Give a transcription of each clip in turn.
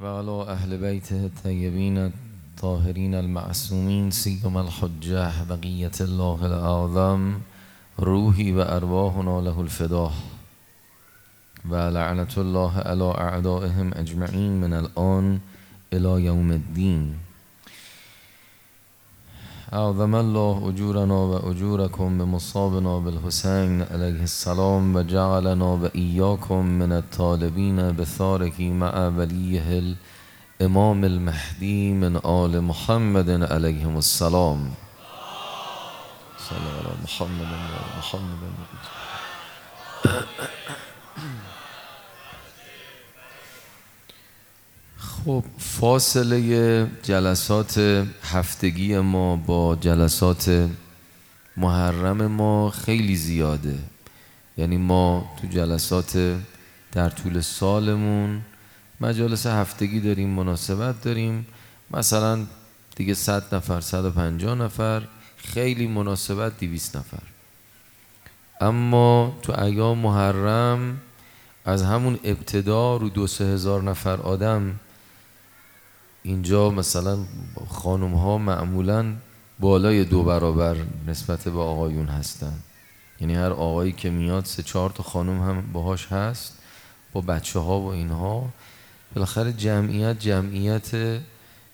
وعلى أهل بيته الطيبين الطاهرين المعصومين سيما الحجة بقية الله الأعظم روحي وأرواحنا له الفداه ولعنة الله على أعدائهم أجمعين من الآن إلى يوم الدين. أعظم الله أجورنا وأجوركم بمصابنا بالحسين عليه السلام وجعلنا وإياكم من الطالبين بثارك مع وليه الإمام المهدي من آل محمد عليهم السلام. صلى على محمد محمد. خب فاصله جلسات هفتگی ما با جلسات محرم ما خیلی زیاده. یعنی ما تو جلسات در طول سالمون مجالس هفتگی داریم مناسبت داریم. مثلا دیگه صد نفر صد و پنجاه نفر خیلی مناسبت دیویس نفر. اما تو ایام محرم از همون ابتدا رو دو سه هزار نفر آدم اینجا مثلا خانم ها معمولا بالای دو برابر نسبت به آقایون هستن. یعنی هر آقایی که میاد سه چهار تا خانم هم باهاش هست با بچه ها و اینها. بالاخره جمعیت جمعیت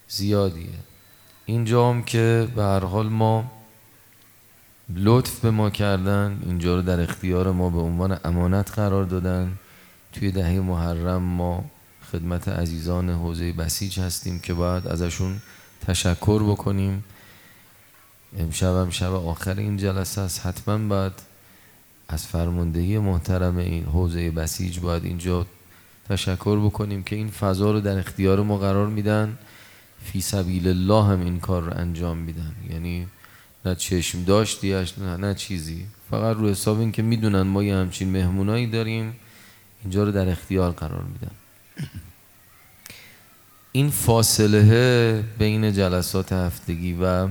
زیادیه. اینجا هم که به هر حال ما لطف به ما کردن اینجا رو در اختیار ما به عنوان امانت قرار دادن. توی دهه محرم ما خدمت عزیزان حوزه بسیج هستیم که باید ازشون تشکر بکنیم. امشب هم شب آخر این جلسه است. حتما باید از فرماندهی محترم این حوزه بسیج باید اینجا تشکر بکنیم که این فضا رو در اختیار ما قرار میدن. فی سبیل الله هم این کار رو انجام میدن. یعنی نه چشم داشتیش نه, نه چیزی. فقط رو حساب این که می‌دونن ما یه همچین مهمونایی داریم. اینجا رو در اختیار قرار میدن. این فاصله بین جلسات هفتگی و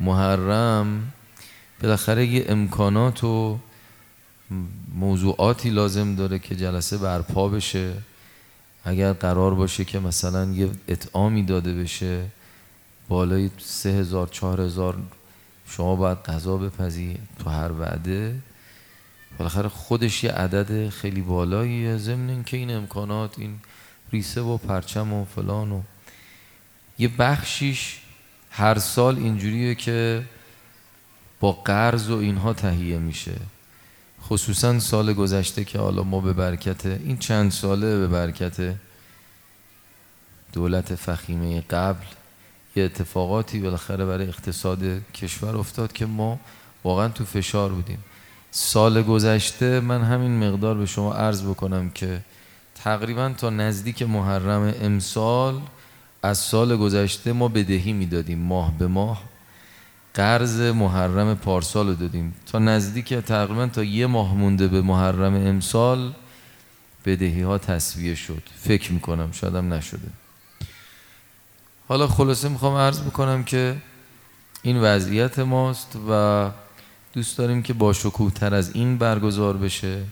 محرم. بالاخره یه امکانات و موضوعاتی لازم داره که جلسه برپا بشه. اگر قرار باشه که مثلا یه اطعامی داده بشه بالای سه هزار چهار هزار شما باید غذا بپذی تو هر وعده. بالاخره خودش یه عدد خیلی بالاییه. ضمن که این امکانات این ریسه و پرچم و فلان و یه بخشیش هر سال اینجوریه که با قرض و اینها تهیه میشه. خصوصا سال گذشته که حالا ما به برکت این چند ساله به برکت دولت فخیمه قبل یه اتفاقاتی بالاخره برای اقتصاد کشور افتاد که ما واقعا تو فشار بودیم. سال گذشته من همین مقدار به شما عرض بکنم که تقریبا تا نزدیک محرم امسال از سال گذشته ما بدهی می‌دادیم ماه به ماه. قرض محرم پارسال رو دادیم. تا نزدیک تقریبا تا یه ماه مونده به محرم امسال بدهی ها تصویه شد. فکر می‌کنم شایدم نشده. حالا خلاصه می‌خوام عرض بکنم که این وضعیت ماست و دوست داریم که با شکوه تر از این برگزار بشه.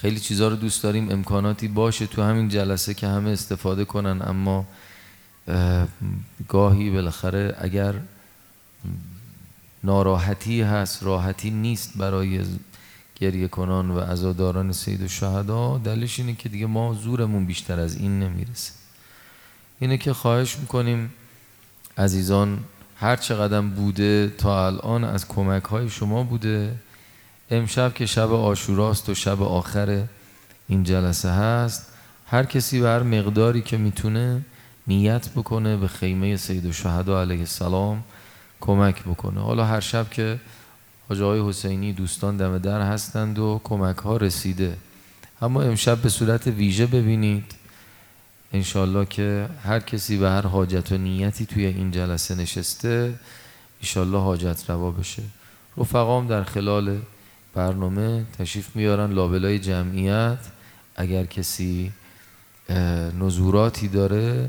خیلی چیزها رو دوست داریم. امکاناتی باشه تو همین جلسه که همه استفاده کنن اما گاهی بالاخره اگر ناراحتی هست راحتی نیست برای گریه کنان و عزاداران سید و شهدا دلیلش اینه که دیگه ما زورمون بیشتر از این نمی‌رسه. اینه که خواهش می‌کنیم عزیزان هر چقدر بوده تا الان از کمک های شما بوده امشب که شب آشوراست و شب آخر این جلسه هست هر کسی هر مقداری که می‌تونه نیت بکنه به خیمه سید و علیه السلام کمک بکنه. حالا هر شب که حاج حسینی دوستان دم در هستند و کمک ها رسیده. اما امشب به صورت ویژه ببینید انشالله که هر کسی و هر حاجت و نیتی توی این جلسه نشسته انشالله حاجت روا بشه. رفقام در خلال برنامه تشریف میارن لابلای جمعیت. اگر کسی نزوراتی داره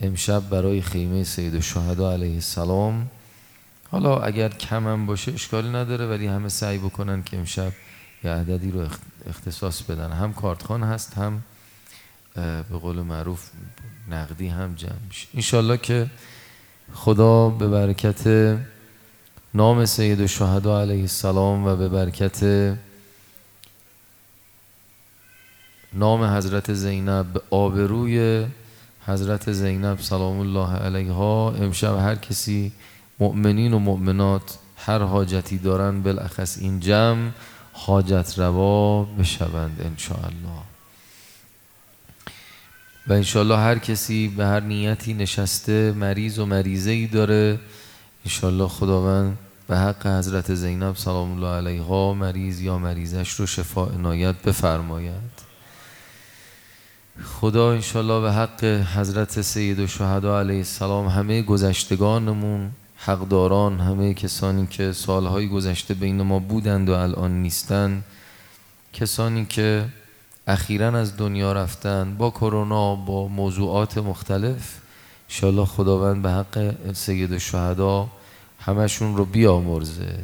امشب برای خیمه سید الشهدا علیه السلام. حالا اگر کم هم باشه اشکالی نداره ولی همه سعی بکنن که امشب یه عددی رو اختصاص بدن. هم کارتخان هست هم به قول معروف نقدی هم جمع میشه. انشالله که خدا به برکت نام سید الشهدا علیه السلام و به برکت نام حضرت زینب آبروی حضرت زینب سلام الله علیها. امشب هر کسی مؤمنین و مؤمنات هر حاجتی دارن بالاخص این جمع حاجت روا بشوند انشاءالله. و انشالله هر کسی به هر نیتی نشسته مریض و مریضه ای داره. انشالله خداوند به حق حضرت زینب سلام الله علیها مریض یا مریضش رو شفا عنایت بفرماید. خدا انشالله به حق حضرت سید و شهدا علیه السلام همه گذشتگانمون حقداران همه کسانی که سالهای گذشته بین ما بودند و الان نیستند کسانی که اخیرا از دنیا رفتن با کرونا با موضوعات مختلف. انشالله خداوند به حق سید شهدا همشون رو بیامرزه.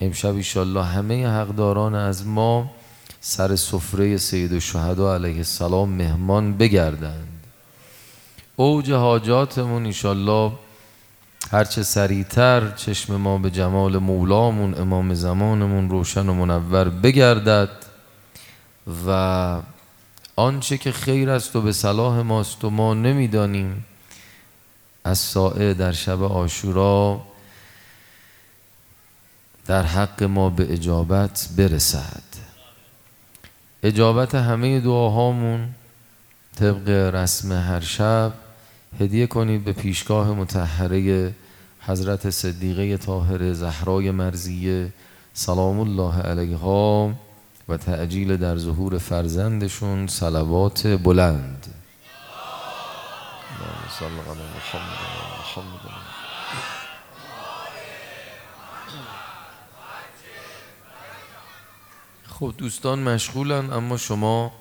امشب انشالله همه حقداران از ما سر سفره سید شهدا علیه السلام مهمان بگردند. اوج حاجاتمون انشالله هرچه سریعتر چشم ما به جمال مولامون امام زمانمون روشن و منور بگردد و آنچه که خیر است و به صلاح ماست و ما نمی‌دانیم از سائه در شب آشورا در حق ما به اجابت برسد. اجابت همه دعاهامون طبق رسم هر شب. هدیه کنید به پیشگاه متحره حضرت صدیقه طاهر زهرای مرزیه سلام الله علیها و تعجیل در ظهور فرزندشون صلوات بلند. خب دوستان مشغولن اما شما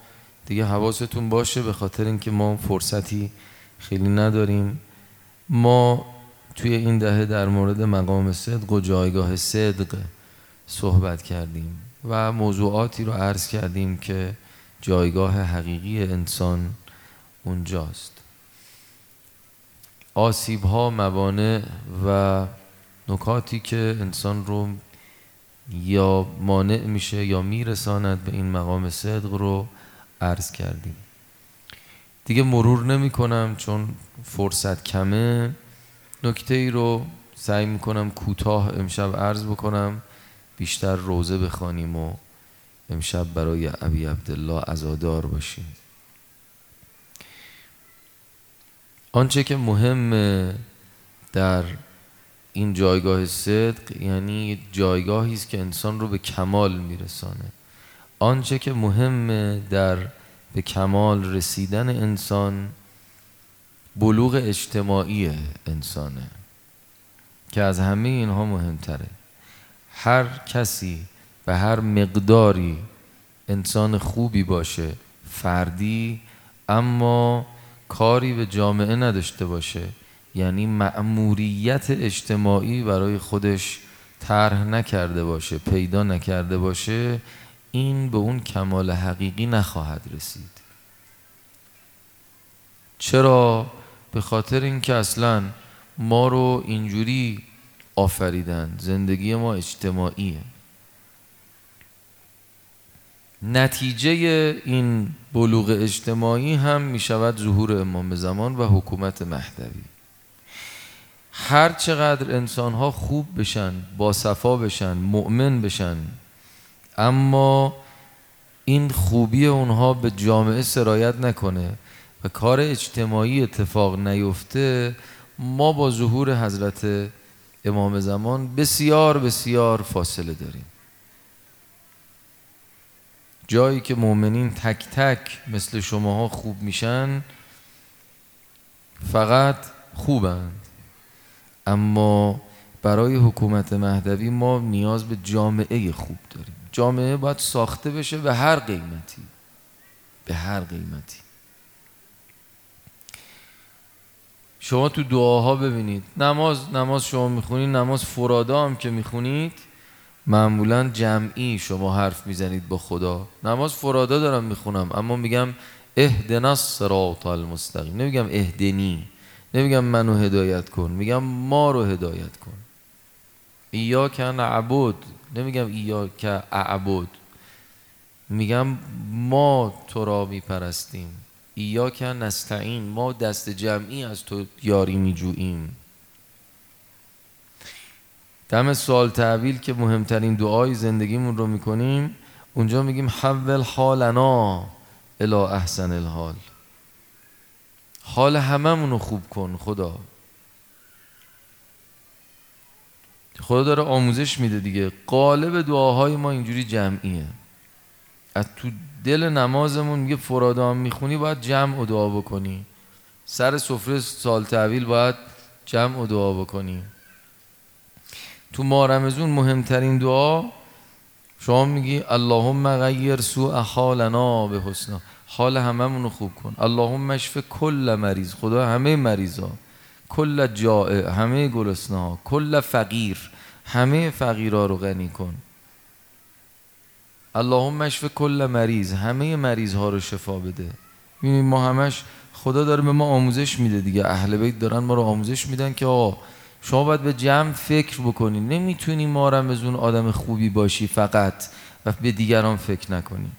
دیگه حواستون باشه به خاطر اینکه ما فرصتی خیلی نداریم. ما توی این دهه در مورد مقام صدق و جایگاه صدق صحبت کردیم و موضوعاتی رو عرض کردیم که جایگاه حقیقی انسان اونجاست. آسیب ها موانع و نکاتی که انسان رو یا مانع میشه یا میرساند به این مقام صدق رو عرض کردیم. دیگه مرور نمی کنم چون فرصت کمه. نکته ای رو سعی می‌کنم کوتاه امشب عرض بکنم. بیشتر روزه بخوانیم و امشب برای ابی عبدالله عزادار باشیم. آنچه که مهم در این جایگاه صدق یعنی جایگاهی است که انسان رو به کمال میرسانه. آنچه که مهم در به کمال رسیدن انسان بلوغ اجتماعی انسانه که از همه اینها مهمتره. هر کسی به هر مقداری انسان خوبی باشه فردی اما کاری به جامعه نداشته باشه. یعنی مأموریت اجتماعی برای خودش طرح نکرده باشه پیدا نکرده باشه این به اون کمال حقیقی نخواهد رسید. چرا؟ به خاطر اینکه اصلا ما رو اینجوری آفریدن. زندگی ما اجتماعیه. نتیجه این بلوغ اجتماعی هم می شود ظهور امام زمان و حکومت مهدوی. هر چقدر انسان ها خوب بشن با صفا بشن مؤمن بشن اما این خوبی اونها به جامعه سرایت نکنه و کار اجتماعی اتفاق نیفته ما با ظهور حضرت امام زمان بسیار بسیار فاصله داریم. جایی که مؤمنین تک تک مثل شماها خوب میشن فقط خوبند اما برای حکومت مهدوی ما نیاز به جامعه خوب داریم. جامعه باید ساخته بشه به هر قیمتی. به هر قیمتی. شما تو دعاها ببینید. نماز نماز شما می‌خونید نماز فرادا هم که می‌خونید معمولا جمعی شما حرف می‌زنید با خدا. نماز فرادا دارم می‌خونم اما میگم اهدنا الصراط المستقیم نمیگم اهدنی نمیگم منو هدایت کن میگم ما رو هدایت کن. ایا که نعبد نمیگم ایا که اعبد. میگم ما تو را میپرستیم. که نستعین ما دست جمعی از تو یاری میجوییم. دم سوال تعویل که مهمترین دعای زندگیمون رو می‌کنیم. اونجا میگیم حول حالنا الى احسن الحال. حال هممون رو خوب کن خدا. خدا داره آموزش میده دیگه. قالب دعاهای ما اینجوری جمعیه. از تو دل نمازمون میگه فرادام می‌خونی باید جمع و دعا بکنی. سر سفره سال تعویل باید جمع و دعا بکنی. تو مارمزون مهمترین دعا شما میگی اللهم غیر سوء حالنا به حسنا حال هممون رو خوب کن. اللهم اشف کل مریض. خدا همه مریضا. کل جائع. همه گرسنه کل فقیر. همه فقیرا رو غنی کن. اللهم اشف کل مریض. همه مریض ها رو شفا بده. ببینید ما همش خدا داره به ما آموزش میده دیگه. اهل بیت دارن ما رو آموزش میدن که آه شما باید به جمع فکر بکنی. نمی‌تونی ما رمزون آدم خوبی باشی فقط و به دیگران فکر نکنی.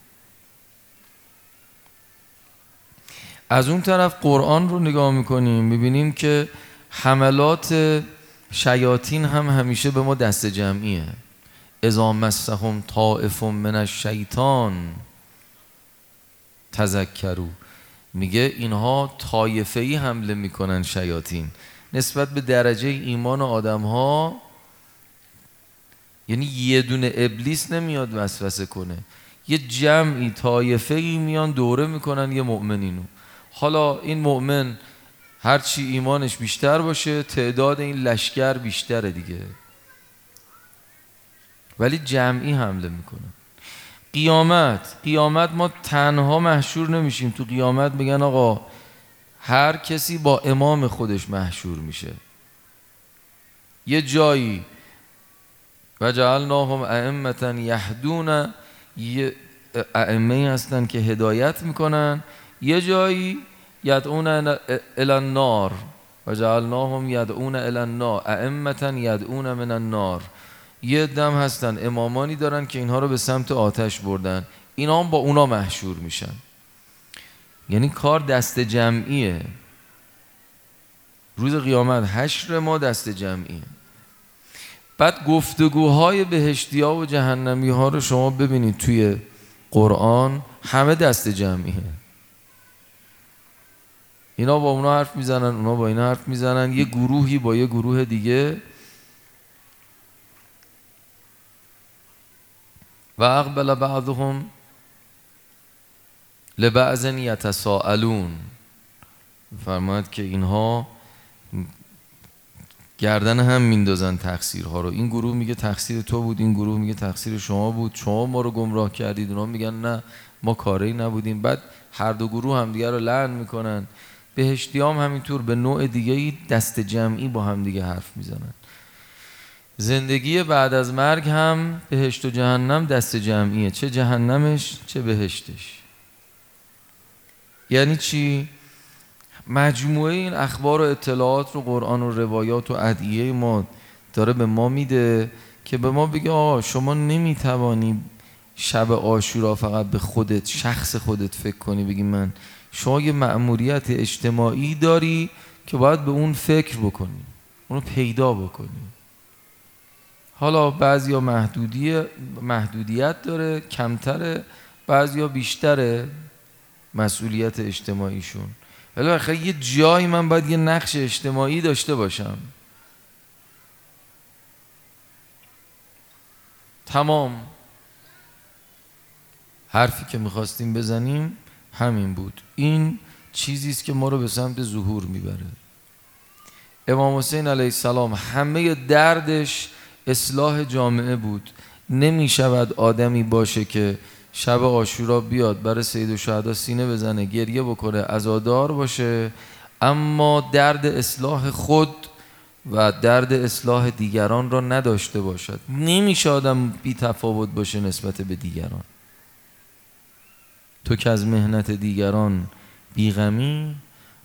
از اون طرف قرآن رو نگاه می‌کنیم می‌بینیم که حملات شیاطین هم همیشه به ما دست جمعیه. اذا مسهم طائف من الشیطان تذکرو میگه اینها طایفه ای حمله می‌کنن شیاطین. نسبت به درجه ایمان آدم ها یعنی یه دونه ابلیس نمیاد وسوسه کنه. یه جمعی طایفه ای میان دوره می‌کنن یه مؤمنینو. حالا این مؤمن هرچی ایمانش بیشتر باشه تعداد این لشکر بیشتره دیگه. ولی جمعی حمله می‌کنه. قیامت قیامت ما تنها محشور نمیشیم. تو قیامت بگن آقا هر کسی با امام خودش محشور میشه. یه جایی و جعلناهم ائمتا یهدون یه ائمه هستن که هدایت می‌کنن. یه جایی یدعون الى النار و جعلناهم یدعون الى النار ائمتا یدعون من النار. یه دم هستن امامانی دارن که اینها رو به سمت آتش بردن. اینا هم با اونا محشور میشن. یعنی کار دست جمعیه. روز قیامت حشر ما دست جمعیه. بعد گفتگوهای بهشتی ها و جهنمی ها رو شما ببینید توی قرآن همه دست جمعیه. اینا با اونا حرف می‌زنن اونا با اینا حرف می‌زنن یه گروهی با یه گروه دیگه. و اقبل بعضهم لبعض یتساءلون. فرماید که اینها گردن هم میندازن تقصیرها رو. این گروه میگه تقصیر تو بود این گروه میگه تقصیر شما بود. شما ما رو گمراه کردید. اونا میگن نه ما کاری نبودیم. بعد هر دو گروه هم دیگه رو لعن می‌کنن. بهشتی هم همینطور به نوع دیگه دست جمعی با هم دیگه حرف می‌زنن. زندگی بعد از مرگ هم بهشت و جهنم دست جمعیه. چه جهنمش چه بهشتش. یعنی چی؟ مجموعه این اخبار و اطلاعات رو قرآن و روایات و ادعیه ما داره به ما میده که به ما بگه آه شما نمی‌توانی شب آشورا فقط به خودت شخص خودت فکر کنی بگی من شما یه مأموریت اجتماعی داری که باید به اون فکر بکنی اونو پیدا بکنی حالا محدودی محدودیت داره کمتره بعضیا بیشتره مسئولیت اجتماعیشون. ولی یه جایی من باید یه نقش اجتماعی داشته باشم. تمام. حرفی که می‌خواستیم بزنیم همین بود. این چیزی است که ما رو به سمت ظهور می‌بره. امام حسین علیه السلام همه دردش اصلاح جامعه بود. نمی شود آدمی باشه که شب آشورا بیاد برای سید و شهدا سینه بزنه گریه بکنه ازادار باشه. اما درد اصلاح خود و درد اصلاح دیگران را نداشته باشد. نمیشه آدم بی تفاوت باشه نسبت به دیگران. تو که از مهنت دیگران بیغمی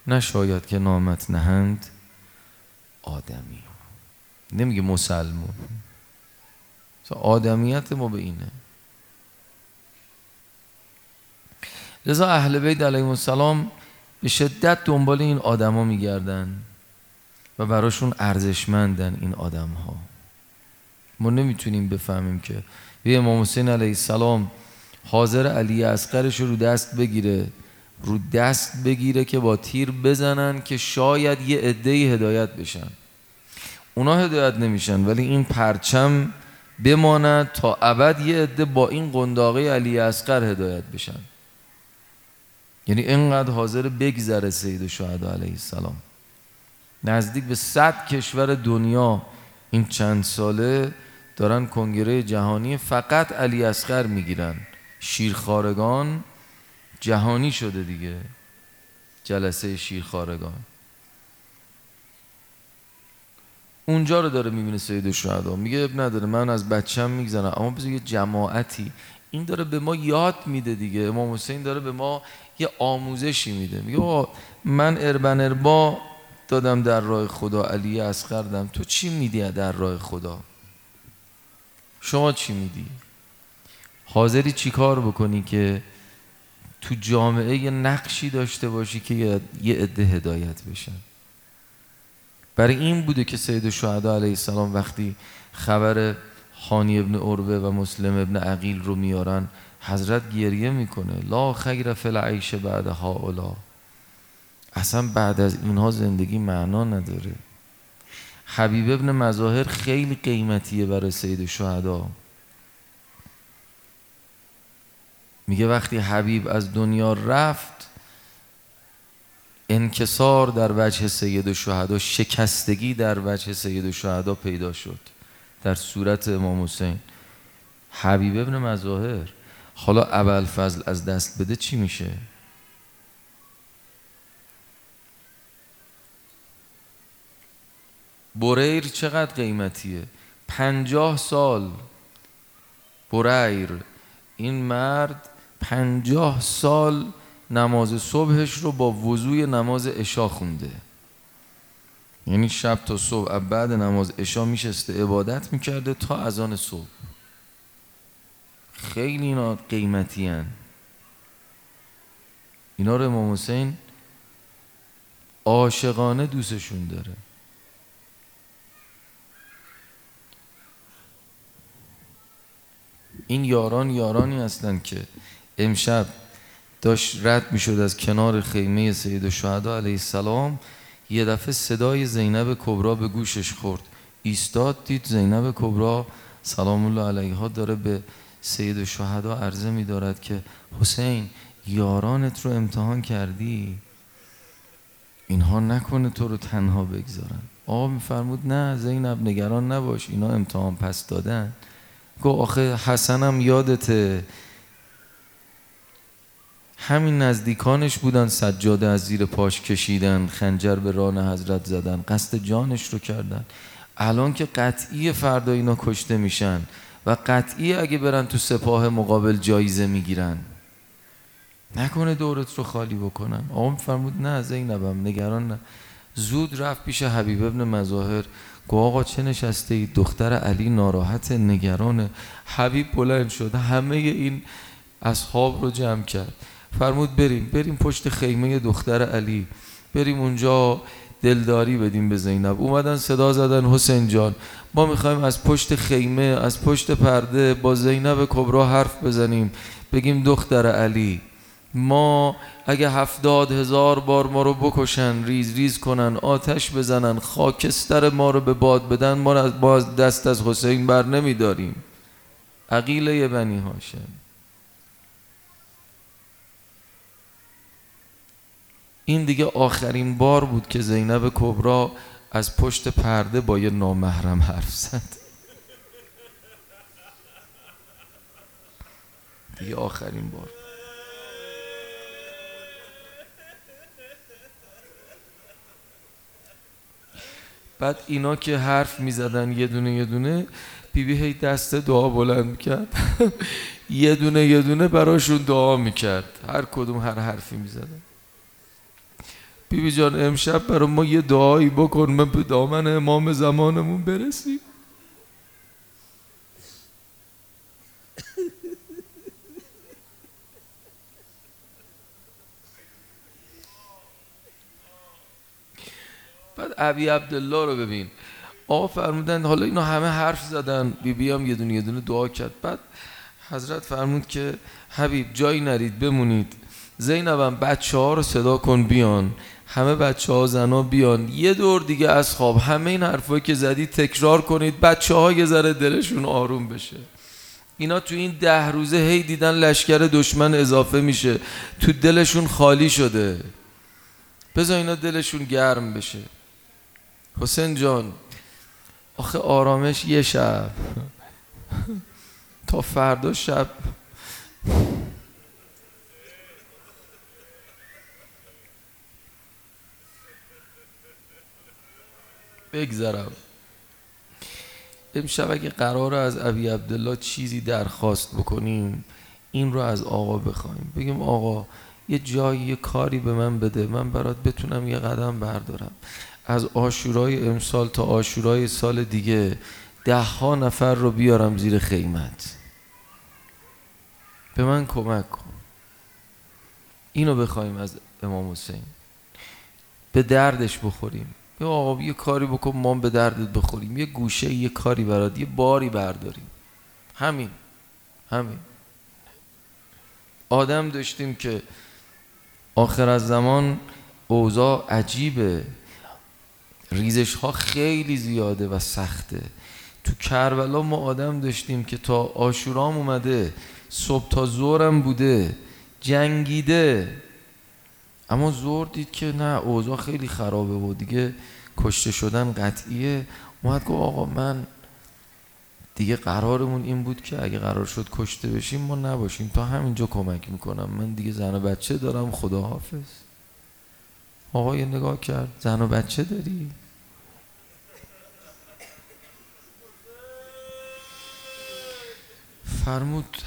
نشاید که نامت نهند آدمی. نمیگه مسلمون. آدمیت ما به اینه. لذا اهل بیت علیهم السلام به شدت دنبال این آدما میگردن و براشون ارزشمندن این آدم ها ما نمی‌تونیم بفهمیم که یه امام حسین علیه السلام حاضر علی اصغرش رو دست بگیره رو دست بگیره که با تیر بزنن که شاید یه عده هدایت بشن. اونا هدایت نمیشن ولی این پرچم بماند تا ابد یه عده با این قنداقه علی اصغر هدایت بشن. یعنی اینقدر حاضر بگذره سید شهدا علیه السلام. نزدیک به صد کشور دنیا این چند ساله دارن کنگره جهانی فقط علی اصغر می‌گیرن. شیرخارگان جهانی شده دیگه. جلسه شیرخارگان اونجا رو داره می‌بینه سید شهدا. میگه اب نداره من از بچم میگذنم اما بذار یه جماعتی این داره به ما یاد میده دیگه. امام حسین داره به ما یه آموزشی میده. میگه من اربن اربا دادم در راه خدا علی اسقردم. تو چی میدی در راه خدا؟ شما چی میدی؟ حاضری چی کار بکنی که تو جامعه یه نقشی داشته باشی که یه عده هدایت بشن؟ برای این بوده که سید شهدا علیه السلام وقتی خبر خانی ابن عروه و مسلم ابن عقیل رو میارن حضرت گریه می‌کنه. لا خیر فل عیش بعد اولا اصلا بعد از اینها زندگی معنا نداره. حبیب ابن مظاهر خیلی قیمتیه برای سید شهدا. میگه وقتی حبیب از دنیا رفت انکسار در وجه سید شهدا شکستگی در وجه سید شهدا پیدا شد. در صورت امام حسین. حبیب ابن مظاهر. حالا اول فضل از دست بده چی میشه؟ بریر چقدر قیمتیه؟ پنجاه سال. بریر. این مرد پنجاه سال نماز صبحش رو با وضوی نماز اشا خونده. یعنی شب تا صبح بعد نماز اشا میشسته عبادت می‌کرده تا اذان صبح خیلی اینا قیمتی هن. اینا رو امام حسین عاشقانه دوستشون داره این یاران یارانی هستند که امشب داشت رد می‌شد از کنار خیمه سید شهدا علیه السلام یه دفعه صدای زینب کبرا به گوشش خورد. ایستاد دید زینب کبرا سلام الله علیها داره به سید شهدا عرضه می دارد که حسین یارانت رو امتحان کردی؟ اینها نکنه تو رو تنها بگذارن. آقا میفرمود نه زینب نگران نباش اینا امتحان پس دادن. گو آخه حسنم یادته. همین نزدیکانش بودن سجاده از زیر پاش کشیدن خنجر به ران حضرت زدن قصد جانش رو کردن. الان که قطعی فردا اینا کشته میشن و قطعی اگه برن تو سپاه مقابل جایزه می‌گیرن. نکنه دورت رو خالی بکنن. آقا فرمود نه زینبم نگران نه. زود رفت پیش حبیب ابن مظاهر. گو آقا چه نشسته ای؟ دختر علی ناراحت نگرانه. حبیب بلند شد. همه این اصحاب رو جمع کرد. فرمود بریم بریم پشت خیمه دختر علی. بریم اونجا دلداری بدیم به زینب. اومدن صدا زدن حسین جان. ما می‌خوایم از پشت خیمه از پشت پرده با زینب کبرا حرف بزنیم. بگیم دختر علی ما اگه هفتاد هزار بار ما رو بکشن ریز ریز کنن آتش بزنن خاکستر ما رو به باد بدن ما از باز دست از حسین بر نمیداریم. عقیله بنی هاشم. این دیگه آخرین بار بود که زینب کبرا از پشت پرده با یه نامحرم حرف زد. دیگه آخرین بار. بعد اینا که حرف می‌زدن یه دونه یه دونه بیبی هی دست دعا بلند کرد یه دونه یه دونه براشون دعا می‌کرد. هر کدوم هر حرفی می‌زدن. بیبی جان امشب برای ما یه دعایی بکن. من به دامن امام زمانمون برسیم. بعد ابی عبدالله رو ببین. آقا فرمودن حالا اینا همه حرف زدن. بی بی هم یه دونه یه دونه دعا کرد. بعد حضرت فرمود که حبیب جایی نرید بمونید. زینبم بچه ها رو صدا کن بیان. همه بچه ها زنا بیان. یه دور دیگه از خواب. همه این حرفایی که زدید تکرار کنید بچه ها یه ذره دلشون آروم بشه. اینا تو این ده روزه هی دیدن لشکر دشمن اضافه میشه. تو دلشون خالی شده. بذار اینا دلشون گرم بشه. حسین جان آخه آرامش یه شب. تا فردا شب. بگذرم. امشب اگه قرار از ابی عبدالله چیزی درخواست بکنیم این رو از آقا بخوایم. بگیم آقا یه جایی یه کاری به من بده. من برات بتونم یه قدم بردارم. از آشورای امسال تا آشورای سال دیگه ده ها نفر رو بیارم زیر خیمت. به من کمک کن. اینو بخوایم از امام حسین. به دردش بخوریم. یا آقا یه کاری بکن ما به دردت بخوریم. یه گوشه یه کاری برات یه باری برداریم. همین همین. آدم داشتیم که آخر از زمان اوضاع عجیبه. ریزش ها خیلی زیاده و سخته. تو کربلا ما آدم داشتیم که تا آشورام اومده صبح تا زورم بوده جنگیده. اما زور دید که نه اوضاع خیلی خرابه و دیگه کشته شدن قطعیه. اومد گفت آقا من دیگه قرارمون این بود که اگه قرار شد کشته بشیم ما نباشیم. تا همینجا کمک می‌کنم. من دیگه زن و بچه دارم خدا حافظ. آقا یه نگاه کرد. زن و بچه داری؟ فرمود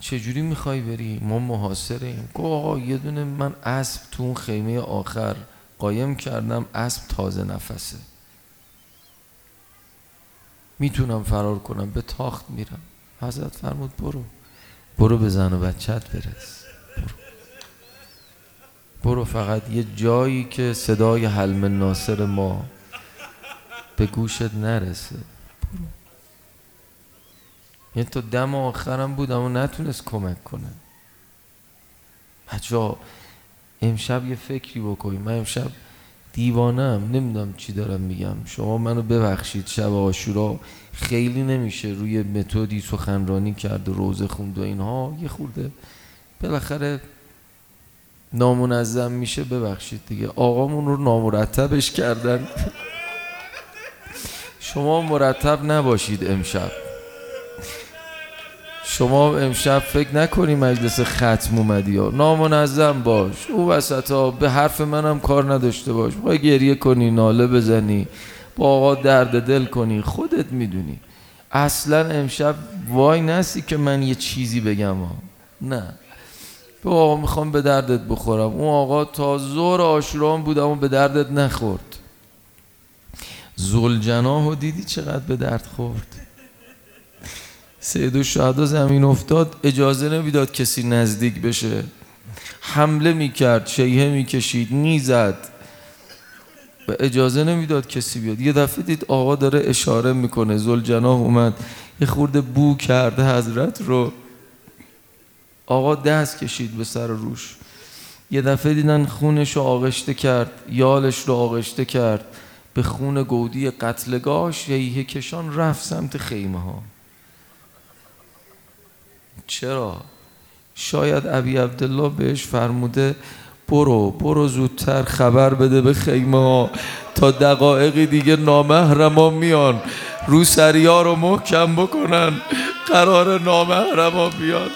چجوری می‌خوای بری؟ ما محاصریم. گو آقا یه دونه من اسب تو اون خیمه آخر قایم کردم اسب تازه نفسه. می‌تونم فرار کنم به تاخت میرم. حضرت فرمود برو. برو به زن و بچت برس. برو. برو فقط یه جایی که صدای حلم ناصر ما به گوشت نرسه. برو. یعنی تا دم آخرم بود اما نتونست کمک کنه. بچه امشب یه فکری بکنیم من امشب دیوانم نمی‌دونم چی دارم میگم. شما منو ببخشید شب آشورا خیلی نمیشه روی متدی سخنرانی کرد و روزه خوند و اینها. یه خورده بالاخره نامنظم میشه ببخشید دیگه. آقامون رو نامرتبش کردن. شما مرتب نباشید امشب. شما امشب فکر نکنی مجلس ختم اومدی ها نامنظم باش. او وسط ها به حرف منم کار نداشته باش. با گریه کنی ناله بزنی با آقا درد دل کنی. خودت می‌دونی. اصلا امشب وای نستی که من یه چیزی بگم ها. نه. به آقا می‌خوام به دردت بخورم. اون آقا تا زور آشوران بود اما به دردت نخورد. زلجناه دیدی چقدر به درد خورد؟ سید و زمین افتاد اجازه نمی‌داد کسی نزدیک بشه. حمله می‌کرد شیهه می‌کشید نیزد و اجازه نمی‌داد کسی بیاد. یه دفعه دید آقا داره اشاره می‌کنه. زلجناه اومد یه خورده بو کرده حضرت رو. آقا دست کشید به سر روش. یه دفعه دیدن خونش رو آغشته کرد یالش رو آغشته کرد. به خون گودی قتلگاه شیهه کشان رفت سمت خیمه ها چرا؟ شاید ابی عبدالله بهش فرموده برو برو زودتر خبر بده به خیمه ها. تا دقایقی دیگه نامحرما میان. رو سریا رو محکم بکنن. قرار نامحرما بیاد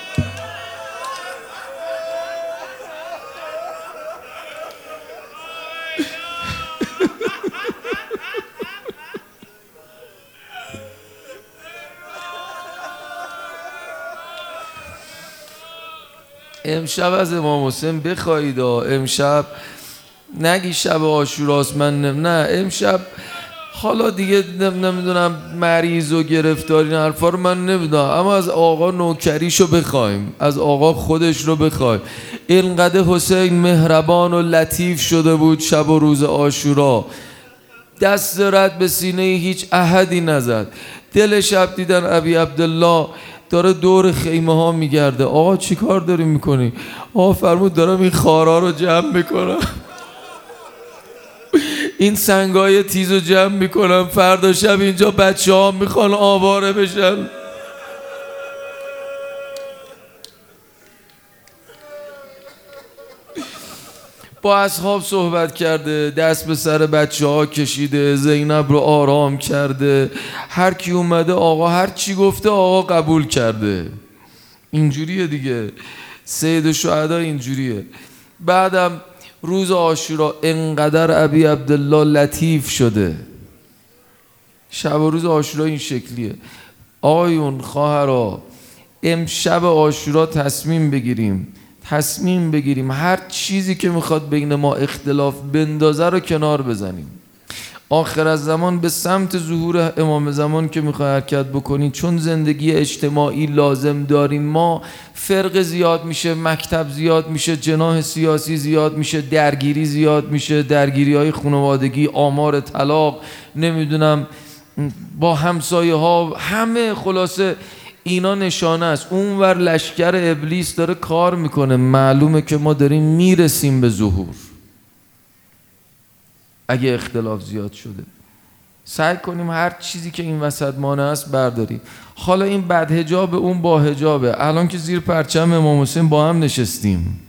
امشب از امام حسین بخواید امشب نگی شب آشوراست من نه امشب حالا دیگه نمی‌دونم مریض و گرفتاری این حرفا رو من نمی‌دونم. اما از آقا نوکریشو بخوایم. از آقا خودش رو بخوایم. اینقدر حسین مهربان و لطیف شده بود شب و روز آشورا. دست رد به سینه هیچ احدی نزد. دل شب دیدن ابی عبدالله داره دور خیمه ها میگرده. آقا چی کار داری می‌کنی؟ آقا فرمود دارم این خارا رو جمع می‌کنم. این سنگای تیز رو جمع می‌کنم. فردا شب اینجا بچه ها می‌خوان آواره بشن. با اصحاب صحبت کرده دست به سر بچه ها کشیده زینب رو آرام کرده. هر کی اومده آقا هر چی گفته آقا قبول کرده. اینجوریه دیگه. سید شهدا اینجوریه. بعدم روز آشورا انقدر ابی عبدالله لطیف شده. شب و روز آشورا این شکلیه. آیون خواهرا امشب آشورا تصمیم بگیریم. تصمیم بگیریم. هر چیزی که می‌خواد بین ما اختلاف بندازه رو کنار بزنیم. آخر از زمان به سمت ظهور امام زمان که می‌خوای حرکت بکنی چون زندگی اجتماعی لازم داریم ما فرق زیاد میشه مکتب زیاد میشه جناح سیاسی زیاد میشه درگیری زیاد میشه درگیری های خانوادگی آمار طلاق نمی‌دونم با همسایه ها همه خلاصه اینا نشانه است. اونور لشکر ابلیس داره کار می‌کنه. معلومه که ما داریم می‌رسیم به ظهور. اگه اختلاف زیاد شده. سعی کنیم هر چیزی که این وسط مانع است برداریم. حالا این بد هجاب اون با هجابه الان که زیر پرچم امام حسین با هم نشستیم.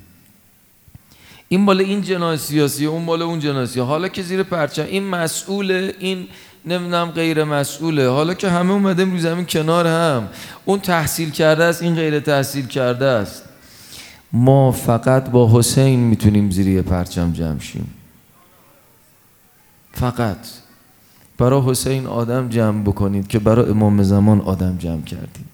این بالا این جناح سیاسی اون بالا اون جناسی حالا که زیر پرچم این مسئول این نمی‌دونم غیر مسئوله. حالا که همه اومده روی زمین کنار هم. اون تحصیل کرده است این غیر تحصیل کرده است. ما فقط با حسین می‌تونیم زیر پرچم جمع شیم. فقط برای حسین آدم جمع بکنید که برای امام زمان آدم جمع کردیم.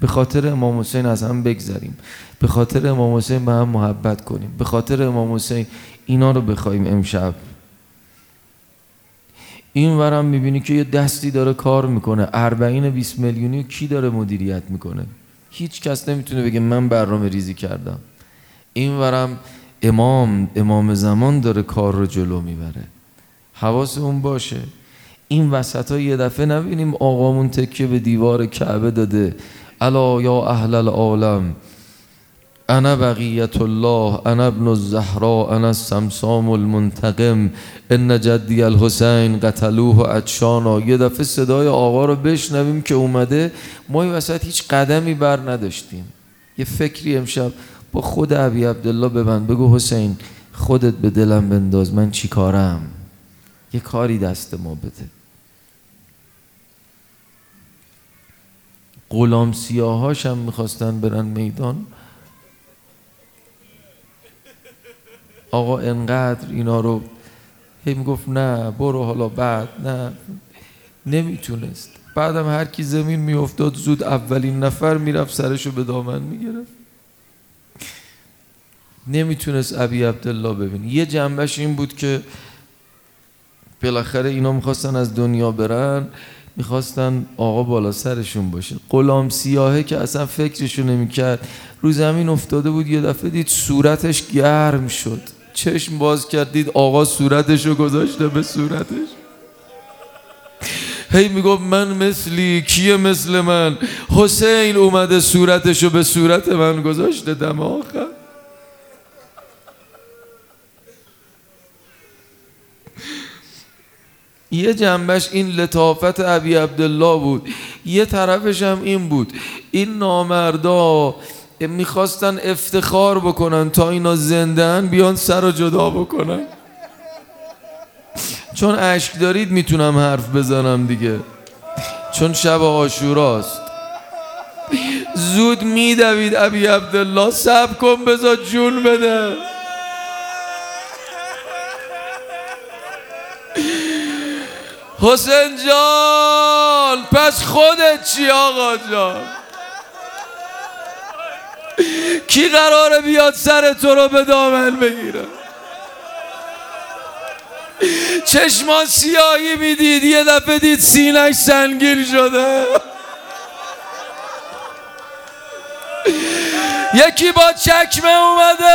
به خاطر امام حسین از هم بگذریم. به خاطر امام حسین به هم محبت کنیم. به خاطر امام حسین اینا رو بخوایم امشب. این ورم می‌بینی که یه دستی داره کار می‌کنه. اربعین 20 میلیونی کی داره مدیریت می‌کنه؟ هیچ کس نمی‌تونه بگه من برنامه ریزی کردم. این ورم امام امام زمان داره کار رو جلو می‌بره. حواس اون باشه. این وسط ها یه دفعه نبینیم آقامون تکیه به دیوار کعبه داده. الا یا اهل العالم انا بقیت الله انا ابن الزهرا انا السمسام المنتقم ان جدی الحسین قتلوه و یه دفعه صدای آقا رو بشنویم که اومده. ما این وسط هیچ قدمی بر نداشتیم. یه فکری امشب با خود عبی عبدالله ببند بگو حسین خودت به دلم بنداز من چی کارم؟ یه کاری دست ما بده. غلام سیاهاش هم می‌خواستن برن میدان. آقا انقدر اینا رو هی می‌گفت نه برو حالا بعد نه. نمی‌تونست. بعدم هر کی زمین میافتاد زود اولین نفر می‌رفت سرشو به دامن می‌گرفت. نمی‌تونست ابی عبدالله ببین یه جنبش این بود که بالاخره اینا می‌خواستن از دنیا برن می‌خواستن آقا بالا سرشون باشه. غلام سیاهه که اصلا فکرشو نمی‌کرد. رو زمین افتاده بود یه دفعه دید صورتش گرم شد. چشم باز کردید آقا صورتشو گذاشته به صورتش. هی می‌گفت من مثلی کیه مثل من؟ حسین اومده صورتشو به صورت من گذاشته دم آخر. یه جنبش این لطافت ابی عبدالله بود. یه طرفش هم این بود. این نامردا می‌خواستن افتخار بکنن تا اینا زندن بیان سر رو جدا بکنن. چون اشک دارید می‌تونم حرف بزنم دیگه. چون شب آشوراست. زود میدوید ابی عبدالله سب کن بذار جون بده. حسین جان پس خودت چی آقا جان؟ کی قراره بیاد سر تو رو به دامن بگیره؟ چشمان سیاهی می‌دید یه دفعه دید سینش شده. یکی با چکمه اومده.